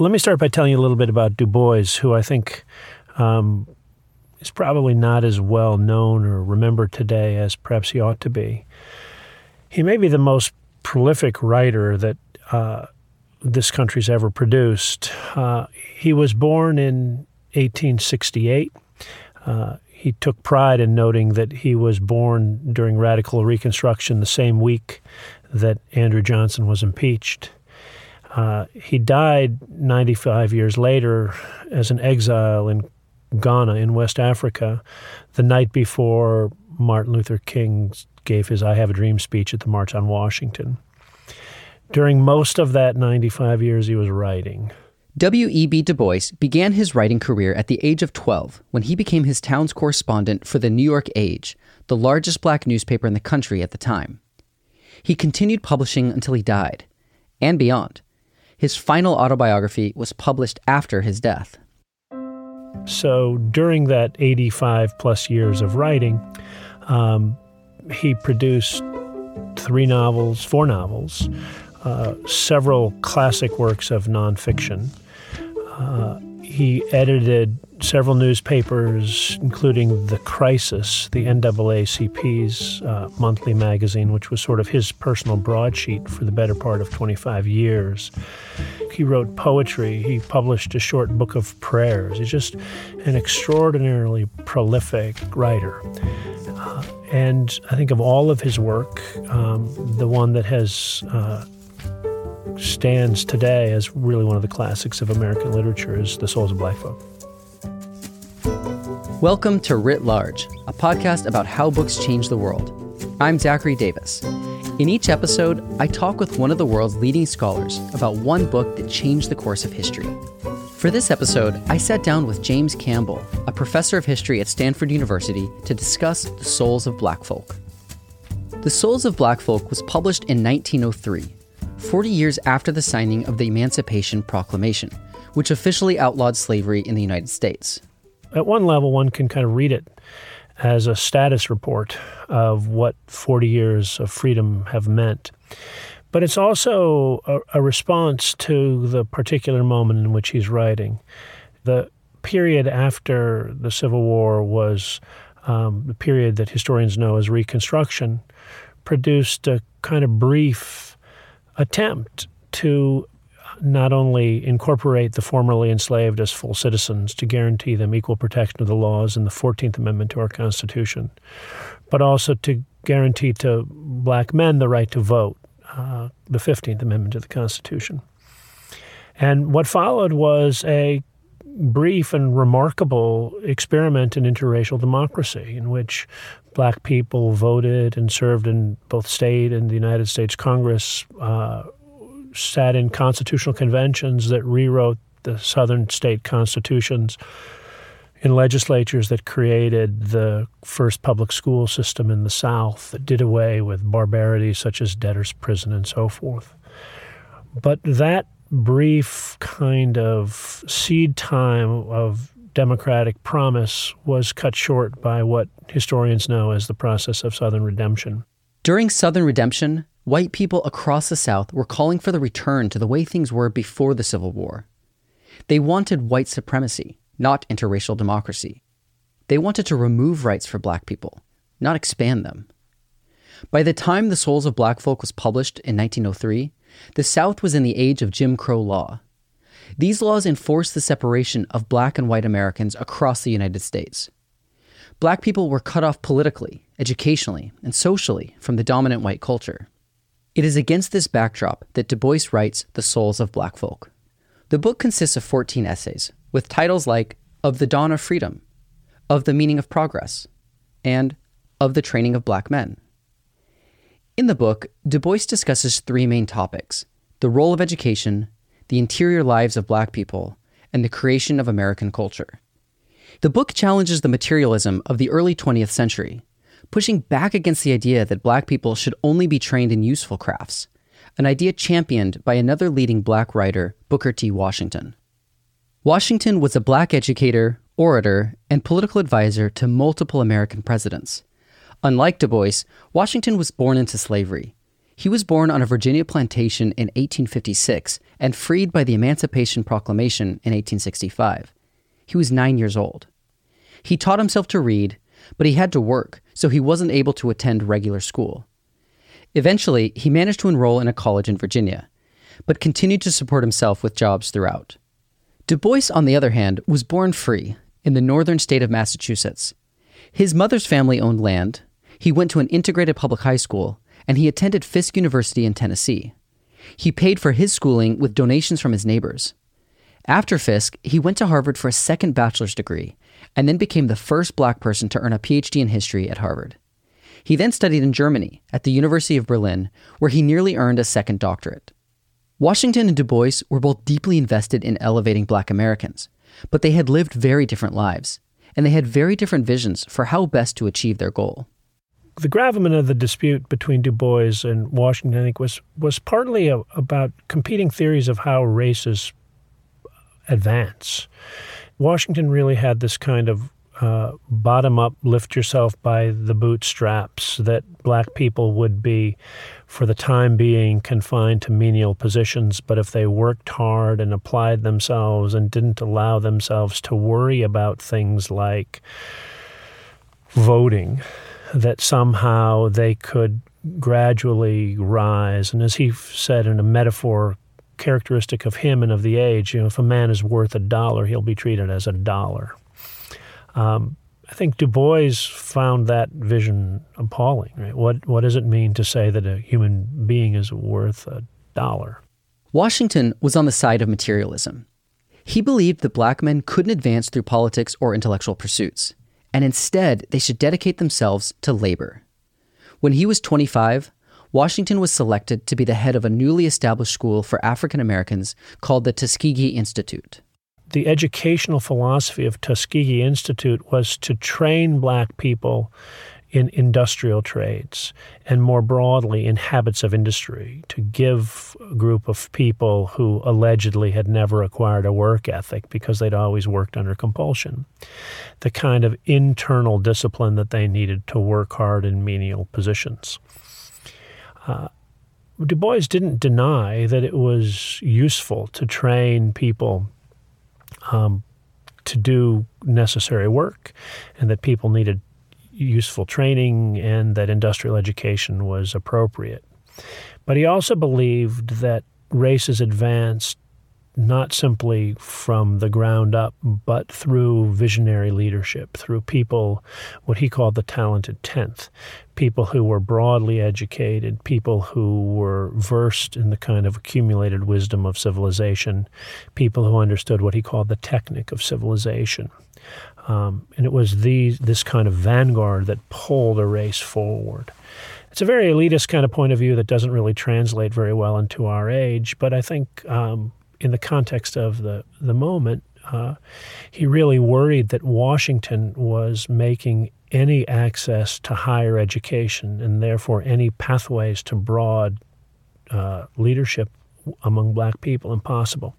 Let me start by telling you a little bit about Du Bois, who I think um, is probably not as well known or remembered today as perhaps he ought to be. He may be the most prolific writer that uh, this country's ever produced. Uh, he was born in 1868. Uh, he took pride in noting that he was born during radical Reconstruction the same week that Andrew Johnson was impeached. Uh, he died 95 years later as an exile in Ghana in West Africa the night before Martin Luther King gave his I Have a Dream speech at the March on Washington. During most of that 95 years, he was writing. W.E.B. Du Bois began his writing career at the age of 12 when he became his town's correspondent for the New York Age, the largest black newspaper in the country at the time. He continued publishing until he died, and beyond. His final autobiography was published after his death. So during that 85 plus years of writing, um, he produced three novels, four novels, uh, several classic works of nonfiction. Uh, he edited several newspapers, including The Crisis, the NAACP's uh, monthly magazine, which was sort of his personal broadsheet for the better part of 25 years. He wrote poetry. He published a short book of prayers. He's just an extraordinarily prolific writer. Uh, and I think of all of his work, um, the one that has uh, stands today as really one of the classics of American literature is The Souls of Black Folk. Welcome to Writ Large, a podcast about how books change the world. I'm Zachary Davis. In each episode, I talk with one of the world's leading scholars about one book that changed the course of history. For this episode, I sat down with James Campbell, a professor of history at Stanford University, to discuss The Souls of Black Folk. The Souls of Black Folk was published in 1903, 40 years after the signing of the Emancipation Proclamation, which officially outlawed slavery in the United States at one level, one can kind of read it as a status report of what 40 years of freedom have meant. But it's also a, a response to the particular moment in which he's writing. The period after the Civil War was um, the period that historians know as Reconstruction, produced a kind of brief attempt to not only incorporate the formerly enslaved as full citizens to guarantee them equal protection of the laws in the 14th Amendment to our Constitution, but also to guarantee to black men the right to vote, uh, the 15th Amendment to the Constitution. And what followed was a brief and remarkable experiment in interracial democracy in which black people voted and served in both state and the United States Congress uh, sat in constitutional conventions that rewrote the southern state constitutions, in legislatures that created the first public school system in the South, that did away with barbarities such as debtor's prison and so forth. But that brief kind of seed time of democratic promise was cut short by what historians know as the process of Southern redemption. During Southern redemption, white people across the South were calling for the return to the way things were before the Civil War. They wanted white supremacy, not interracial democracy. They wanted to remove rights for black people, not expand them. By the time The Souls of Black Folk was published in 1903, the South was in the age of Jim Crow law. These laws enforced the separation of black and white Americans across the United States. Black people were cut off politically, educationally, and socially from the dominant white culture. It is against this backdrop that Du Bois writes The Souls of Black Folk. The book consists of 14 essays, with titles like Of the Dawn of Freedom, Of the Meaning of Progress, and Of the Training of Black Men. In the book, Du Bois discusses three main topics the role of education, the interior lives of black people, and the creation of American culture. The book challenges the materialism of the early 20th century, pushing back against the idea that black people should only be trained in useful crafts, an idea championed by another leading black writer, Booker T. Washington. Washington was a black educator, orator, and political advisor to multiple American presidents. Unlike Du Bois, Washington was born into slavery. He was born on a Virginia plantation in 1856 and freed by the Emancipation Proclamation in 1865. He was nine years old. He taught himself to read, but he had to work, so he wasn't able to attend regular school. Eventually, he managed to enroll in a college in Virginia, but continued to support himself with jobs throughout. Du Bois, on the other hand, was born free in the northern state of Massachusetts. His mother's family owned land, he went to an integrated public high school, and he attended Fisk University in Tennessee. He paid for his schooling with donations from his neighbors. After Fisk, he went to Harvard for a second bachelor's degree, and then became the first black person to earn a PhD in history at Harvard. He then studied in Germany at the University of Berlin, where he nearly earned a second doctorate. Washington and Du Bois were both deeply invested in elevating black Americans, but they had lived very different lives, and they had very different visions for how best to achieve their goal. The gravamen of the dispute between Du Bois and Washington, I think, was, was partly a, about competing theories of how races advance. Washington really had this kind of uh, bottom up, lift yourself by the bootstraps, that black people would be, for the time being, confined to menial positions. But if they worked hard and applied themselves and didn't allow themselves to worry about things like voting, that somehow they could gradually rise. And as he said in a metaphor characteristic of him and of the age, you know, if a man is worth a dollar, he'll be treated as a dollar. Um, I think Du Bois found that vision appalling. Right? What what does it mean to say that a human being is worth a dollar? Washington was on the side of materialism. He believed that black men couldn't advance through politics or intellectual pursuits, and instead they should dedicate themselves to labor. When he was 25, Washington was selected to be the head of a newly established school for African Americans called the Tuskegee Institute the educational philosophy of Tuskegee Institute was to train black people in industrial trades and more broadly in habits of industry, to give a group of people who allegedly had never acquired a work ethic because they'd always worked under compulsion the kind of internal discipline that they needed to work hard in menial positions. Uh, Du Bois didn't deny that it was useful to train people um, to do necessary work and that people needed useful training and that industrial education was appropriate. But he also believed that races advanced not simply from the ground up, but through visionary leadership, through people, what he called the talented tenth, people who were broadly educated, people who were versed in the kind of accumulated wisdom of civilization, people who understood what he called the technic of civilization. Um, and it was these, this kind of vanguard that pulled a race forward. It's a very elitist kind of point of view that doesn't really translate very well into our age, but I think um, in the context of the, the moment, uh, he really worried that Washington was making any access to higher education and therefore any pathways to broad uh, leadership among black people impossible.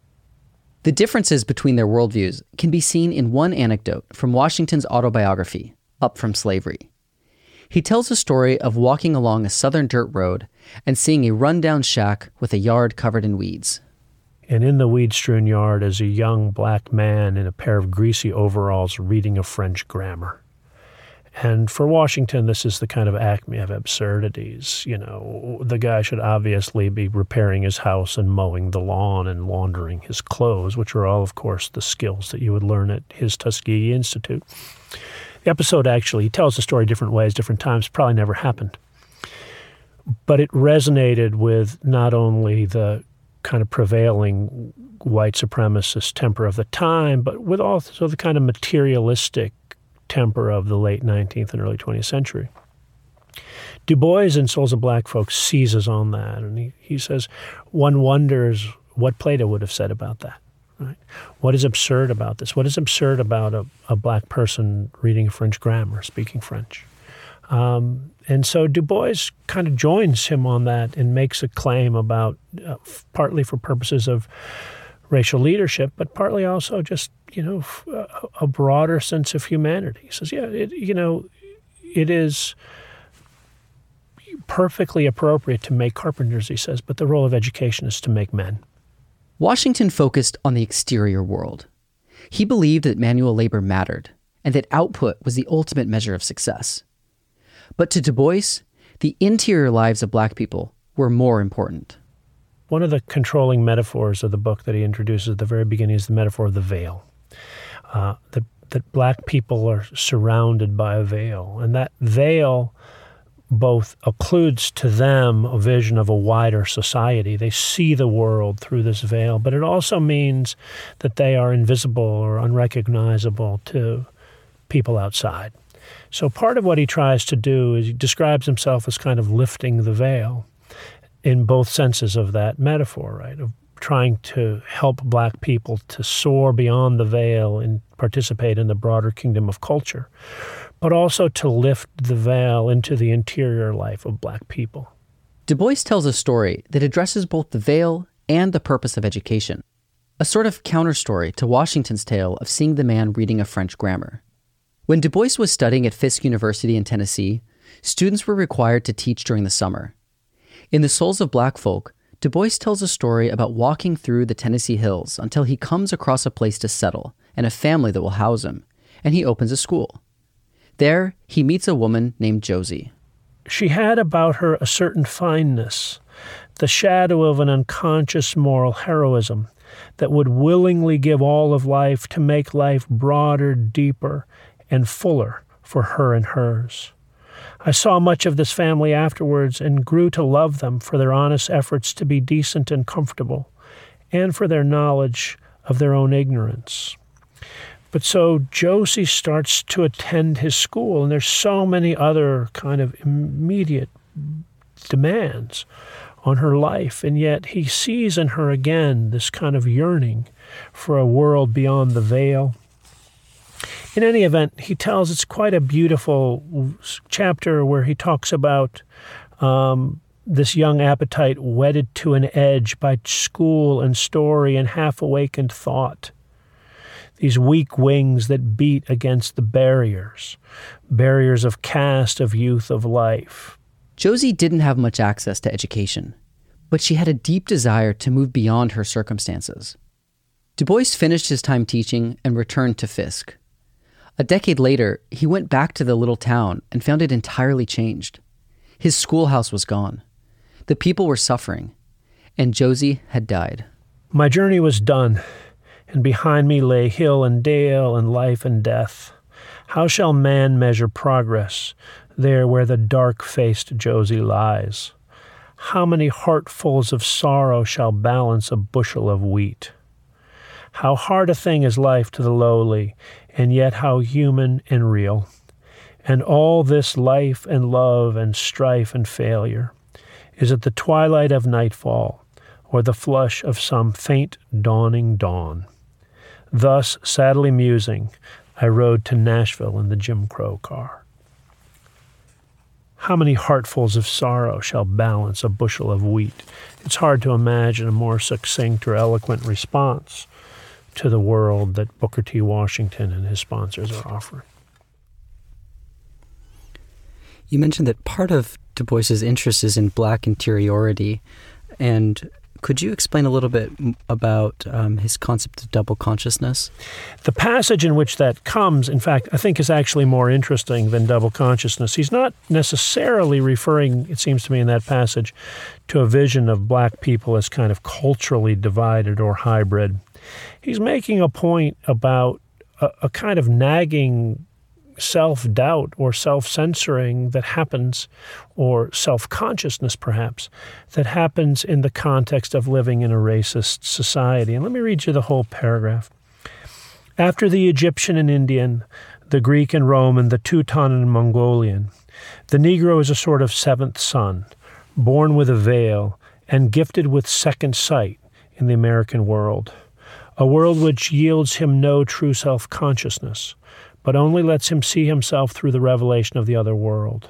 The differences between their worldviews can be seen in one anecdote from Washington's autobiography, Up from Slavery. He tells a story of walking along a southern dirt road and seeing a rundown shack with a yard covered in weeds and in the weed strewn yard is a young black man in a pair of greasy overalls reading a French grammar. And for Washington, this is the kind of acme of absurdities. You know, the guy should obviously be repairing his house and mowing the lawn and laundering his clothes, which are all, of course, the skills that you would learn at his Tuskegee Institute. The episode actually tells the story different ways, different times, probably never happened. But it resonated with not only the kind of prevailing white supremacist temper of the time, but with also the kind of materialistic temper of the late 19th and early 20th century. Du Bois in Souls of Black Folks seizes on that, and he, he says, one wonders what Plato would have said about that. Right? What is absurd about this? What is absurd about a, a black person reading French grammar, speaking French? Um, and so Du Bois kind of joins him on that and makes a claim about, uh, partly for purposes of racial leadership, but partly also just you know a broader sense of humanity. He says, yeah, it, you know, it is perfectly appropriate to make carpenters, he says, but the role of education is to make men. Washington focused on the exterior world. He believed that manual labor mattered and that output was the ultimate measure of success. But to Du Bois, the interior lives of black people were more important. One of the controlling metaphors of the book that he introduces at the very beginning is the metaphor of the veil. Uh, that, that black people are surrounded by a veil, and that veil both occludes to them a vision of a wider society. They see the world through this veil, but it also means that they are invisible or unrecognizable to people outside. So part of what he tries to do is he describes himself as kind of lifting the veil in both senses of that metaphor, right? Of trying to help black people to soar beyond the veil and participate in the broader kingdom of culture, but also to lift the veil into the interior life of black people. Du Bois tells a story that addresses both the veil and the purpose of education, a sort of counterstory to Washington's tale of seeing the man reading a French grammar. When Du Bois was studying at Fisk University in Tennessee, students were required to teach during the summer. In The Souls of Black Folk, Du Bois tells a story about walking through the Tennessee hills until he comes across a place to settle and a family that will house him, and he opens a school. There, he meets a woman named Josie. She had about her a certain fineness, the shadow of an unconscious moral heroism that would willingly give all of life to make life broader, deeper, and fuller for her and hers. I saw much of this family afterwards and grew to love them for their honest efforts to be decent and comfortable, and for their knowledge of their own ignorance. But so Josie starts to attend his school, and there's so many other kind of immediate demands on her life, and yet he sees in her again this kind of yearning for a world beyond the veil in any event, he tells it's quite a beautiful chapter where he talks about um, this young appetite wedded to an edge by school and story and half awakened thought. These weak wings that beat against the barriers, barriers of caste, of youth, of life. Josie didn't have much access to education, but she had a deep desire to move beyond her circumstances. Du Bois finished his time teaching and returned to Fisk. A decade later, he went back to the little town and found it entirely changed. His schoolhouse was gone. The people were suffering, and Josie had died. My journey was done, and behind me lay hill and dale and life and death. How shall man measure progress there where the dark faced Josie lies? How many heartfuls of sorrow shall balance a bushel of wheat? How hard a thing is life to the lowly, and yet how human and real. And all this life and love and strife and failure is at the twilight of nightfall or the flush of some faint dawning dawn. Thus, sadly musing, I rode to Nashville in the Jim Crow car. How many heartfuls of sorrow shall balance a bushel of wheat? It's hard to imagine a more succinct or eloquent response to the world that Booker T. Washington and his sponsors are offering. You mentioned that part of Du Bois's interest is in black interiority, and could you explain a little bit about um, his concept of double consciousness? The passage in which that comes, in fact, I think is actually more interesting than double consciousness. He's not necessarily referring, it seems to me, in that passage, to a vision of black people as kind of culturally divided or hybrid he's making a point about a, a kind of nagging self doubt or self censoring that happens, or self consciousness perhaps, that happens in the context of living in a racist society. And let me read you the whole paragraph. After the Egyptian and Indian, the Greek and Roman, the Teuton and Mongolian, the Negro is a sort of seventh son, born with a veil and gifted with second sight in the American world, a world which yields him no true self consciousness, but only lets him see himself through the revelation of the other world.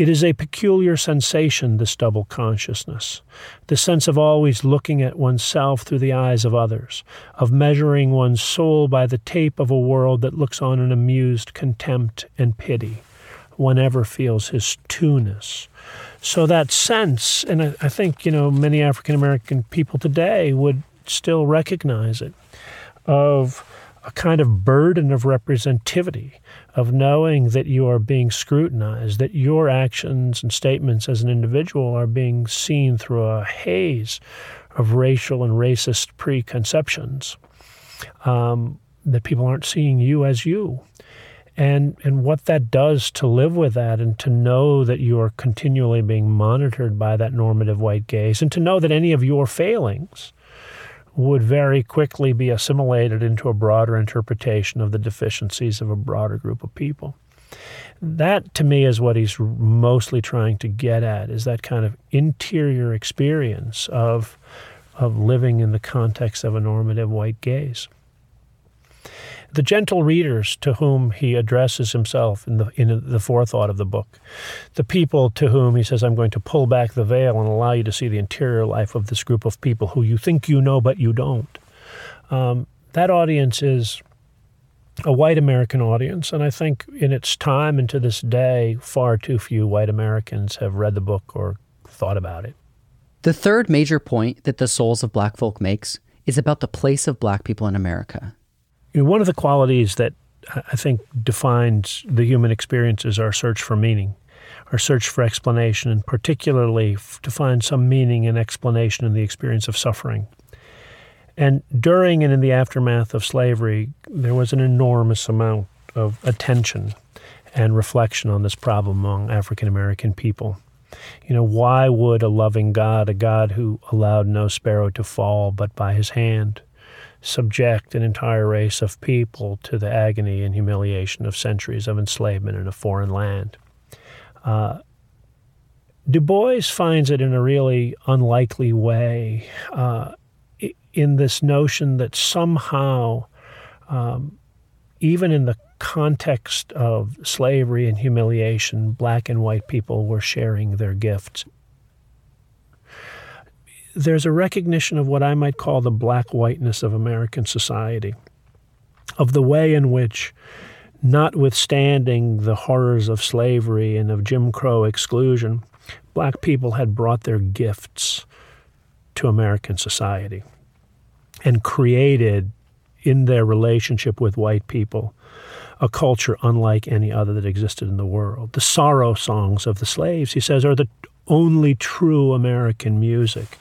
It is a peculiar sensation, this double consciousness, the sense of always looking at oneself through the eyes of others, of measuring one's soul by the tape of a world that looks on in amused contempt and pity. One ever feels his two-ness. So that sense, and I, I think, you know, many African American people today would still recognize it, of a kind of burden of representativity, of knowing that you are being scrutinized, that your actions and statements as an individual are being seen through a haze of racial and racist preconceptions, um, that people aren't seeing you as you. And, and what that does to live with that and to know that you are continually being monitored by that normative white gaze and to know that any of your failings would very quickly be assimilated into a broader interpretation of the deficiencies of a broader group of people. That to me is what he's mostly trying to get at is that kind of interior experience of of living in the context of a normative white gaze the gentle readers to whom he addresses himself in the in the forethought of the book, the people to whom he says, "I'm going to pull back the veil and allow you to see the interior life of this group of people who you think you know but you don't." Um, that audience is a white American audience, and I think in its time and to this day, far too few white Americans have read the book or thought about it. The third major point that the Souls of Black Folk makes is about the place of black people in America. You know, one of the qualities that I think defines the human experience is our search for meaning, our search for explanation, and particularly to find some meaning and explanation in the experience of suffering. And during and in the aftermath of slavery, there was an enormous amount of attention and reflection on this problem among African American people. You know, why would a loving God, a God who allowed no sparrow to fall but by his hand, subject an entire race of people to the agony and humiliation of centuries of enslavement in a foreign land. Uh, du Bois finds it in a really unlikely way uh, in this notion that somehow, um, even in the context of slavery and humiliation, black and white people were sharing their gifts there's a recognition of what I might call the black whiteness of American society, of the way in which, notwithstanding the horrors of slavery and of Jim Crow exclusion, black people had brought their gifts to American society and created in their relationship with white people a culture unlike any other that existed in the world. The sorrow songs of the slaves, he says, are the only true American music.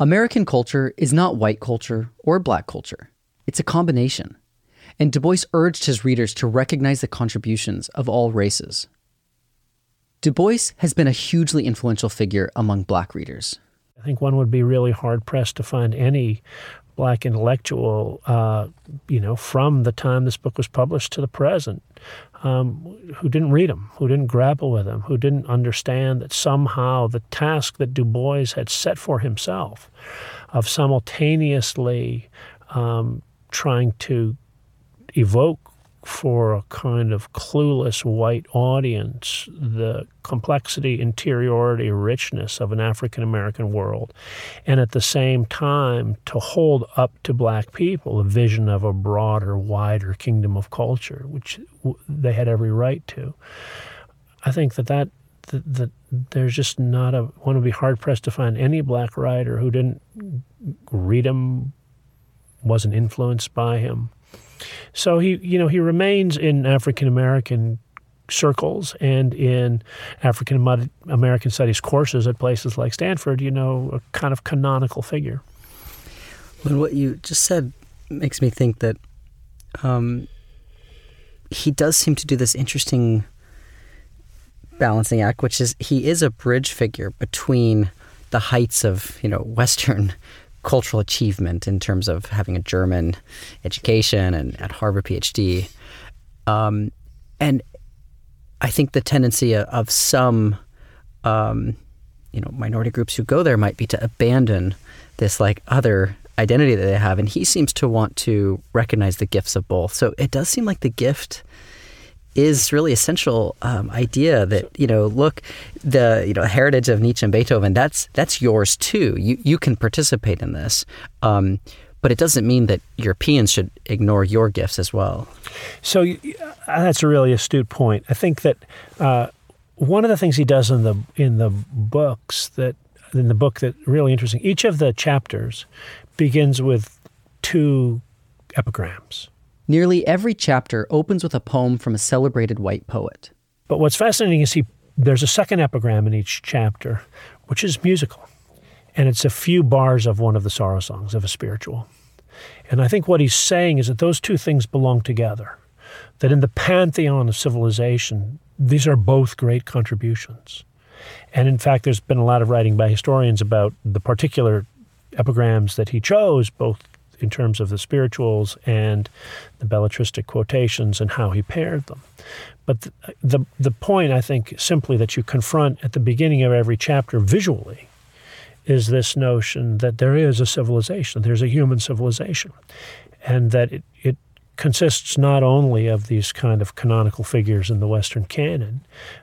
American culture is not white culture or black culture, it's a combination. And Du Bois urged his readers to recognize the contributions of all races. Du Bois has been a hugely influential figure among black readers. I think one would be really hard pressed to find any black intellectual, uh, you know, from the time this book was published to the present, um, who didn't read them, who didn't grapple with them, who didn't understand that somehow the task that Du Bois had set for himself of simultaneously um, trying to evoke for a kind of clueless white audience the complexity, interiority, richness of an African American world, and at the same time to hold up to black people a vision of a broader, wider kingdom of culture, which they had every right to. I think that that that, that there's just not a one would be hard pressed to find any black writer who didn't read him, wasn't influenced by him, so he, you know, he remains in African American circles and in African American studies courses at places like Stanford, you know, a kind of canonical figure. What you just said makes me think that um, he does seem to do this interesting balancing act, which is he is a bridge figure between the heights of you know Western cultural achievement in terms of having a German education and at Harvard PhD. Um, and I think the tendency of some, um, you know, minority groups who go there might be to abandon this like other identity that they have, and he seems to want to recognize the gifts of both. So it does seem like the gift is really essential um, idea that you know look the you know heritage of Nietzsche and Beethoven that's that's yours too. You you can participate in this um, but it doesn't mean that Europeans should ignore your gifts as well. So uh, that's a really astute point. I think that uh, one of the things he does in the in the books that in the book that really interesting each of the chapters begins with two epigrams Nearly every chapter opens with a poem from a celebrated white poet. But what's fascinating is he there's a second epigram in each chapter, which is musical. And it's a few bars of one of the sorrow songs of a spiritual. And I think what he's saying is that those two things belong together. That in the pantheon of civilization, these are both great contributions. And in fact, there's been a lot of writing by historians about the particular epigrams that he chose, both in terms of the spirituals and the belletristic quotations and how he paired them. But the, the, the point, I think, simply that you confront at the beginning of every chapter visually is this notion that there is a civilization, there's a human civilization, and that it, it consists not only of these kind of canonical figures in the Western canon,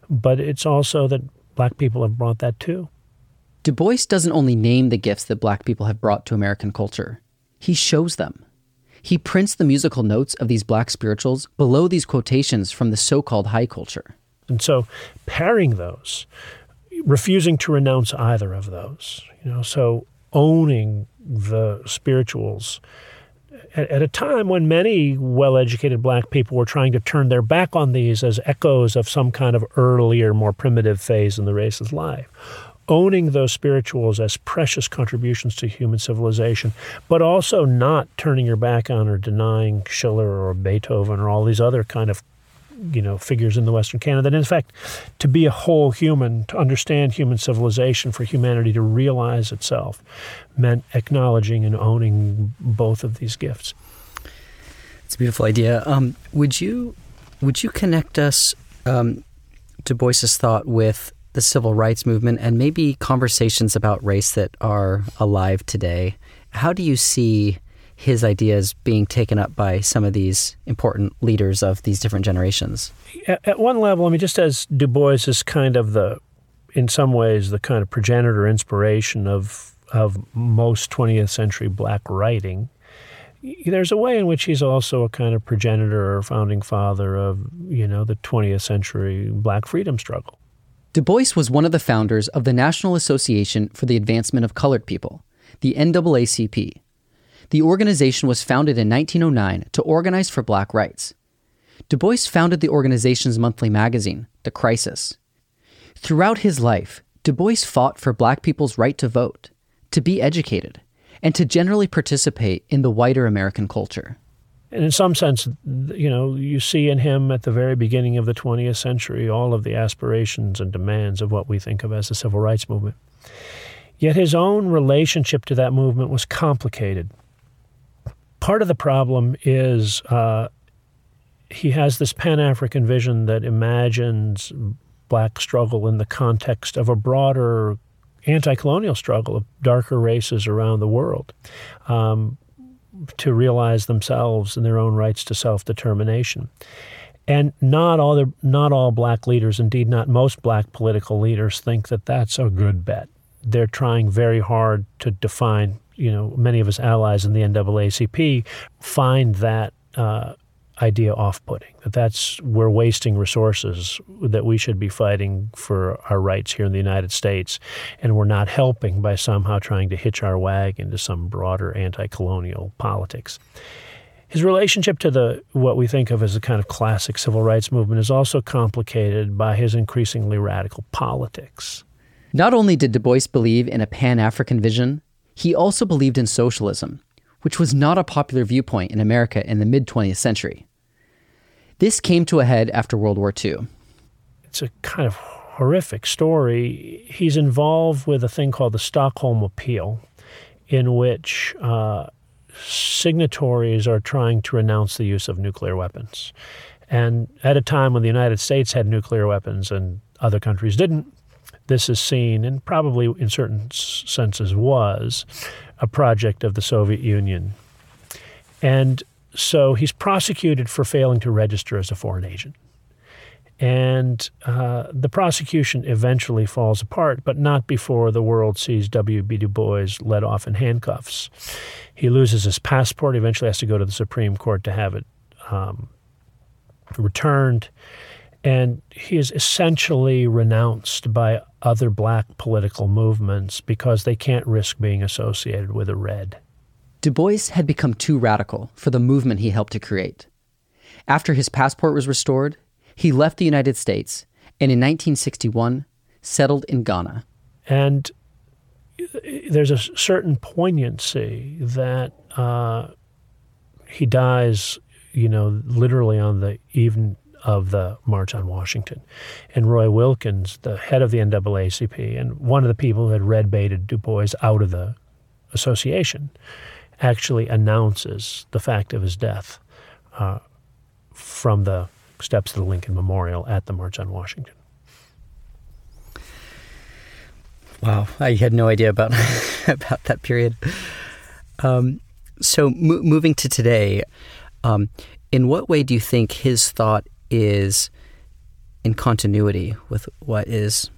but it's also that black people have brought that too. Du Bois doesn't only name the gifts that black people have brought to American culture, he shows them. He prints the musical notes of these black spirituals below these quotations from the so called high culture. And so pairing those, refusing to renounce either of those, you know, so owning the spirituals at, a time when many well educated black people were trying to turn their back on these as echoes of some kind of earlier, more primitive phase in the race's life owning those spirituals as precious contributions to human civilization, but also not turning your back on or denying Schiller or Beethoven or all these other kind of you know figures in the Western canon. That in fact, to be a whole human, to understand human civilization, for humanity to realize itself, meant acknowledging and owning both of these gifts. It's a beautiful idea. Um, would you would you connect us um, Du Bois's thought with the civil rights movement and maybe conversations about race that are alive today. How do you see his ideas being taken up by some of these important leaders of these different generations? At, one level, I mean, just as Du Bois is kind of the, in some ways, the kind of progenitor inspiration of of most 20th century black writing, there's a way in which he's also a kind of progenitor or founding father of you know the 20th century black freedom struggle Du Bois was one of the founders of the National Association for the Advancement of Colored People, the NAACP. The organization was founded in 1909 to organize for black rights. Du Bois founded the organization's monthly magazine, The Crisis. Throughout his life, Du Bois fought for black people's right to vote, to be educated, and to generally participate in the wider American culture. And in some sense, you know, you see in him at the very beginning of the 20th century all of the aspirations and demands of what we think of as the civil rights movement. Yet his own relationship to that movement was complicated. Part of the problem is uh, he has this Pan African vision that imagines black struggle in the context of a broader anti colonial struggle of darker races around the world. Um, to realize themselves and their own rights to self determination. And not all the, not all black leaders, indeed not most black political leaders, think that that's a good bet. They're trying very hard to define. You know, many of his allies in the NAACP find that uh, idea off-putting that that's we're wasting resources that we should be fighting for our rights here in the United States and we're not helping by somehow trying to hitch our wagon to some broader anti-colonial politics his relationship to the what we think of as a kind of classic civil rights movement is also complicated by his increasingly radical politics not only did Du Bois believe in a pan-African vision he also believed in socialism which was not a popular viewpoint in America in the mid 20th century. This came to a head after World War II. It's a kind of horrific story. He's involved with a thing called the Stockholm Appeal, in which uh, signatories are trying to renounce the use of nuclear weapons. And at a time when the United States had nuclear weapons and other countries didn't, this is seen, and probably in certain senses was, a project of the Soviet Union. And so he's prosecuted for failing to register as a foreign agent. And uh, the prosecution eventually falls apart, but not before the world sees W.B. Du Bois led off in handcuffs. He loses his passport, eventually has to go to the Supreme Court to have it um, returned. And he is essentially renounced by other black political movements because they can't risk being associated with a red. Du Bois had become too radical for the movement he helped to create. After his passport was restored, he left the United States and in 1961 settled in Ghana. And there's a certain poignancy that uh, he dies, you know, literally on the even of the March on Washington. And Roy Wilkins, the head of the NAACP, and one of the people who had red baited Du Bois out of the association, actually announces the fact of his death uh, from the steps of the Lincoln Memorial at the March on Washington. Wow, I had no idea about about that period. Um, so, mo- moving to today, um, in what way do you think his thought is in continuity with what is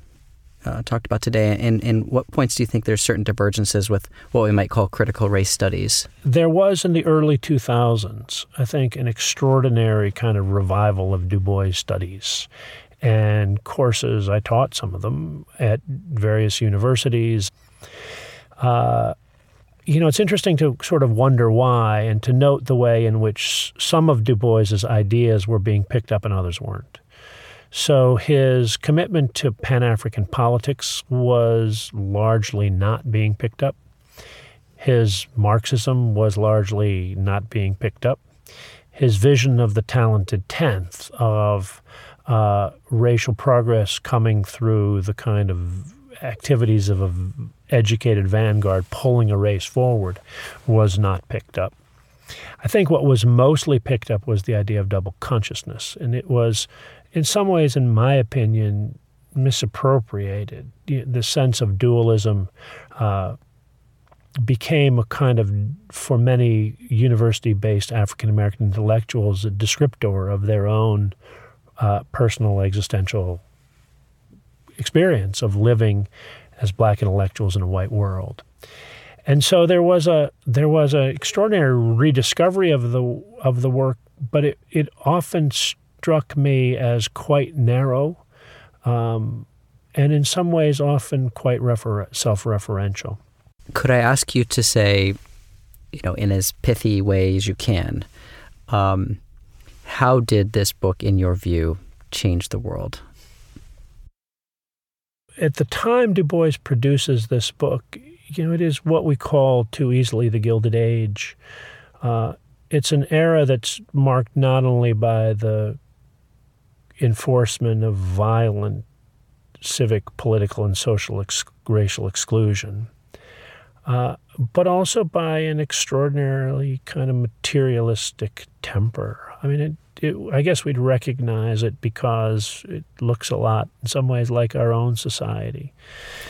uh, talked about today? And, and what points do you think there's certain divergences with what we might call critical race studies? There was in the early 2000s, I think, an extraordinary kind of revival of Du Bois studies and courses. I taught some of them at various universities. Uh, you know, it's interesting to sort of wonder why and to note the way in which some of Du Bois's ideas were being picked up and others weren't. So his commitment to Pan African politics was largely not being picked up. His Marxism was largely not being picked up. His vision of the talented tenth, of uh, racial progress coming through the kind of activities of an educated vanguard pulling a race forward, was not picked up. I think what was mostly picked up was the idea of double consciousness, and it was in some ways, in my opinion, misappropriated. The sense of dualism uh, became a kind of, for many university based African American intellectuals, a descriptor of their own uh, personal existential experience of living as black intellectuals in a white world. And so there was a there was an extraordinary rediscovery of the of the work, but it, it often struck me as quite narrow um, and in some ways often quite refer- self referential. Could I ask you to say, you know, in as pithy way as you can, um, how did this book, in your view, change the world? At the time Du Bois produces this book, you know, it is what we call too easily the Gilded Age. Uh, it's an era that's marked not only by the enforcement of violent civic, political, and social ex- racial exclusion, uh, but also by an extraordinarily kind of materialistic temper. I mean, it, it, I guess we'd recognize it because it looks a lot, in some ways, like our own society.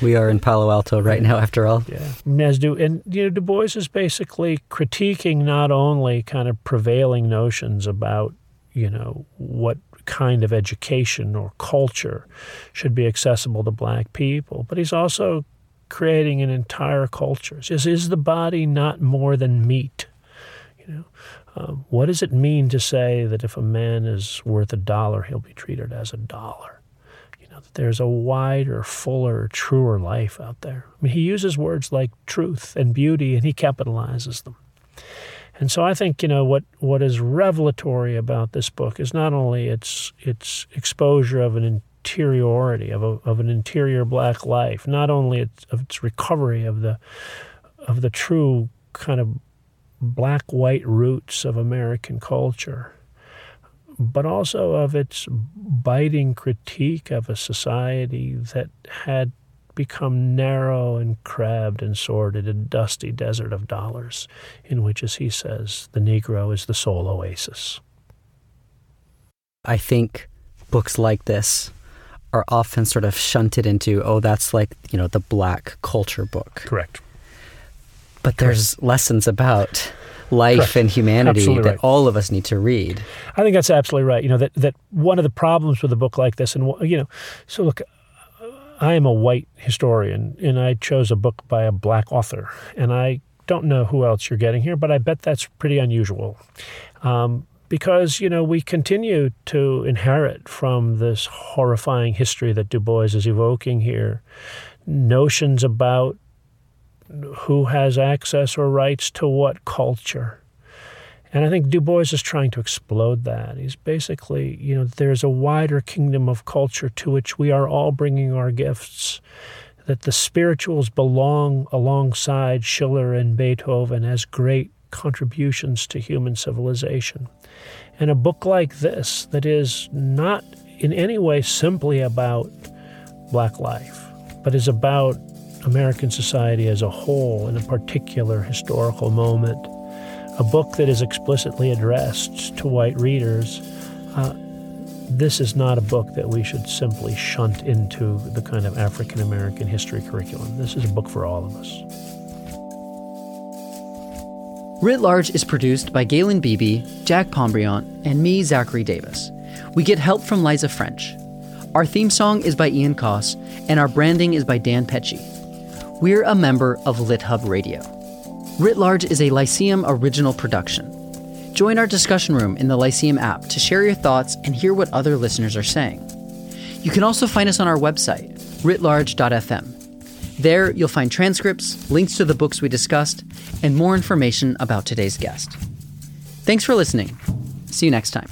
We are in Palo Alto right now, after all. Yeah, as do and you know, Du Bois is basically critiquing not only kind of prevailing notions about you know what kind of education or culture should be accessible to black people. But he's also creating an entire culture. Is, is the body not more than meat? You know, um, what does it mean to say that if a man is worth a dollar, he'll be treated as a dollar? You know, that there's a wider, fuller, truer life out there. I mean, he uses words like truth and beauty, and he capitalizes them. And so I think you know what what is revelatory about this book is not only its its exposure of an interiority of a, of an interior black life, not only its, of its recovery of the of the true kind of black white roots of American culture, but also of its biting critique of a society that had become narrow and crabbed and sordid, a dusty desert of dollars, in which, as he says, the Negro is the sole oasis. I think books like this are often sort of shunted into, oh, that's like, you know, the black culture book. Correct. But there's Correct. lessons about life Correct. and humanity absolutely that right. all of us need to read. I think that's absolutely right. You know, that, that one of the problems with a book like this, and, you know, so look, I am a white historian, and I chose a book by a black author, and I don't know who else you're getting here, but I bet that's pretty unusual. Um, because, you know, we continue to inherit from this horrifying history that Du Bois is evoking here notions about who has access or rights to what culture. And I think Du Bois is trying to explode that. He's basically, you know, there's a wider kingdom of culture to which we are all bringing our gifts, that the spirituals belong alongside Schiller and Beethoven as great contributions to human civilization. And a book like this, that is not in any way simply about black life, but is about American society as a whole in a particular historical moment, a book that is explicitly addressed to white readers. Uh, this is not a book that we should simply shunt into the kind of African American history curriculum. This is a book for all of us. Writ Large is produced by Galen Beebe, Jack Pombriant, and me, Zachary Davis. We get help from Liza French. Our theme song is by Ian Coss, and our branding is by Dan Pecci. We're a member of LitHub Radio. Writ Large is a Lyceum original production. Join our discussion room in the Lyceum app to share your thoughts and hear what other listeners are saying. You can also find us on our website, writlarge.fm. There, you'll find transcripts, links to the books we discussed, and more information about today's guest. Thanks for listening. See you next time.